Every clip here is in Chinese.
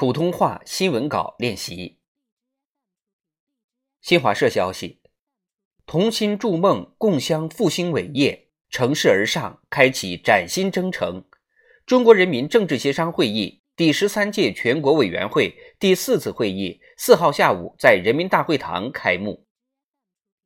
普通话新闻稿练习。新华社消息：同心筑梦，共襄复兴伟业，乘势而上，开启崭新征程。中国人民政治协商会议第十三届全国委员会第四次会议四号下午在人民大会堂开幕。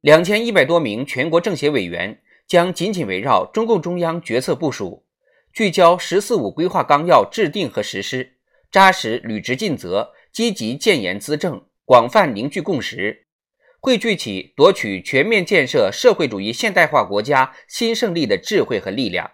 两千一百多名全国政协委员将紧紧围绕中共中央决策部署，聚焦“十四五”规划纲要制定和实施。扎实履职尽责，积极建言资政，广泛凝聚共识，汇聚起夺取全面建设社会主义现代化国家新胜利的智慧和力量。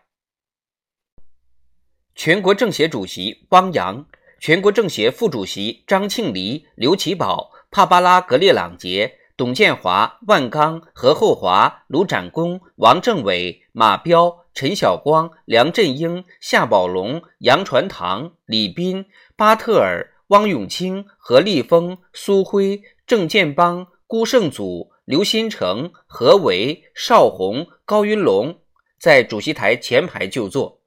全国政协主席汪洋、全国政协副主席张庆黎、刘奇葆、帕巴拉格列朗杰、董建华、万钢、何厚华、卢展功、王政委、马彪。陈晓光、梁振英、夏宝龙、杨传堂、李斌、巴特尔、汪永清、何立峰、苏辉、郑建邦、辜胜祖、刘新成、何为、邵宏、高云龙在主席台前排就坐。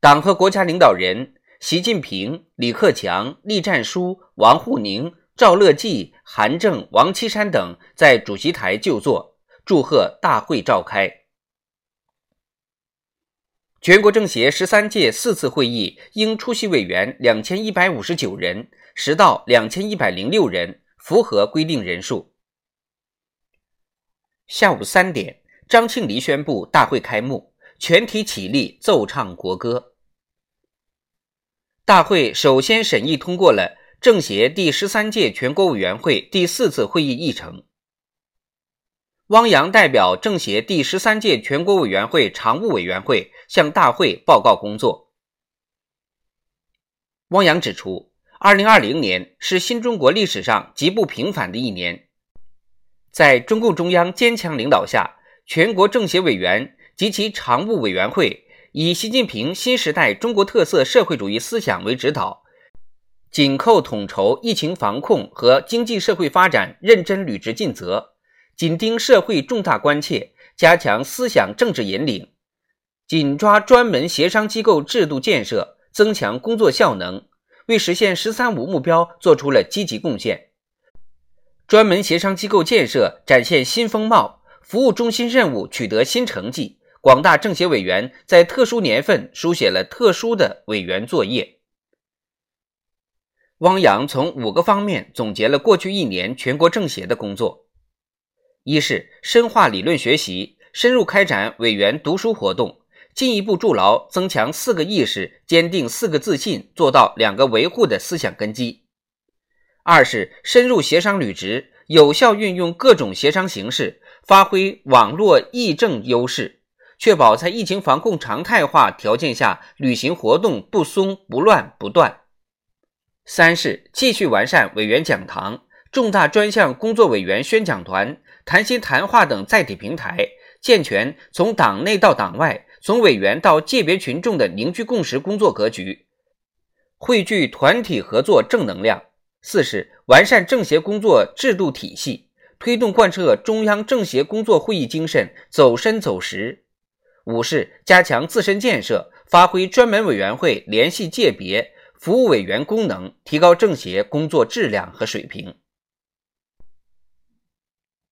党和国家领导人习近平、李克强、栗战书、王沪宁、赵乐际、韩正、王岐山等在主席台就坐，祝贺大会召开。全国政协十三届四次会议应出席委员两千一百五十九人，实到两千一百零六人，符合规定人数。下午三点，张庆黎宣布大会开幕，全体起立奏唱国歌。大会首先审议通过了政协第十三届全国委员会第四次会议议程。汪洋代表政协第十三届全国委员会常务委员会向大会报告工作。汪洋指出，二零二零年是新中国历史上极不平凡的一年，在中共中央坚强领导下，全国政协委员及其常务委员会以习近平新时代中国特色社会主义思想为指导，紧扣统筹疫情防控和经济社会发展，认真履职尽责。紧盯社会重大关切，加强思想政治引领，紧抓专门协商机构制度建设，增强工作效能，为实现“十三五”目标做出了积极贡献。专门协商机构建设展现新风貌，服务中心任务取得新成绩。广大政协委员在特殊年份书写了特殊的委员作业。汪洋从五个方面总结了过去一年全国政协的工作。一是深化理论学习，深入开展委员读书活动，进一步筑牢增强四个意识、坚定四个自信、做到两个维护的思想根基；二是深入协商履职，有效运用各种协商形式，发挥网络议政优势，确保在疫情防控常态化条件下履行活动不松不乱不断；三是继续完善委员讲堂、重大专项工作委员宣讲团。谈心谈话等载体平台，健全从党内到党外、从委员到界别群众的凝聚共识工作格局，汇聚团体合作正能量。四是完善政协工作制度体系，推动贯彻中央政协工作会议精神，走深走实。五是加强自身建设，发挥专门委员会联系界别、服务委员功能，提高政协工作质量和水平。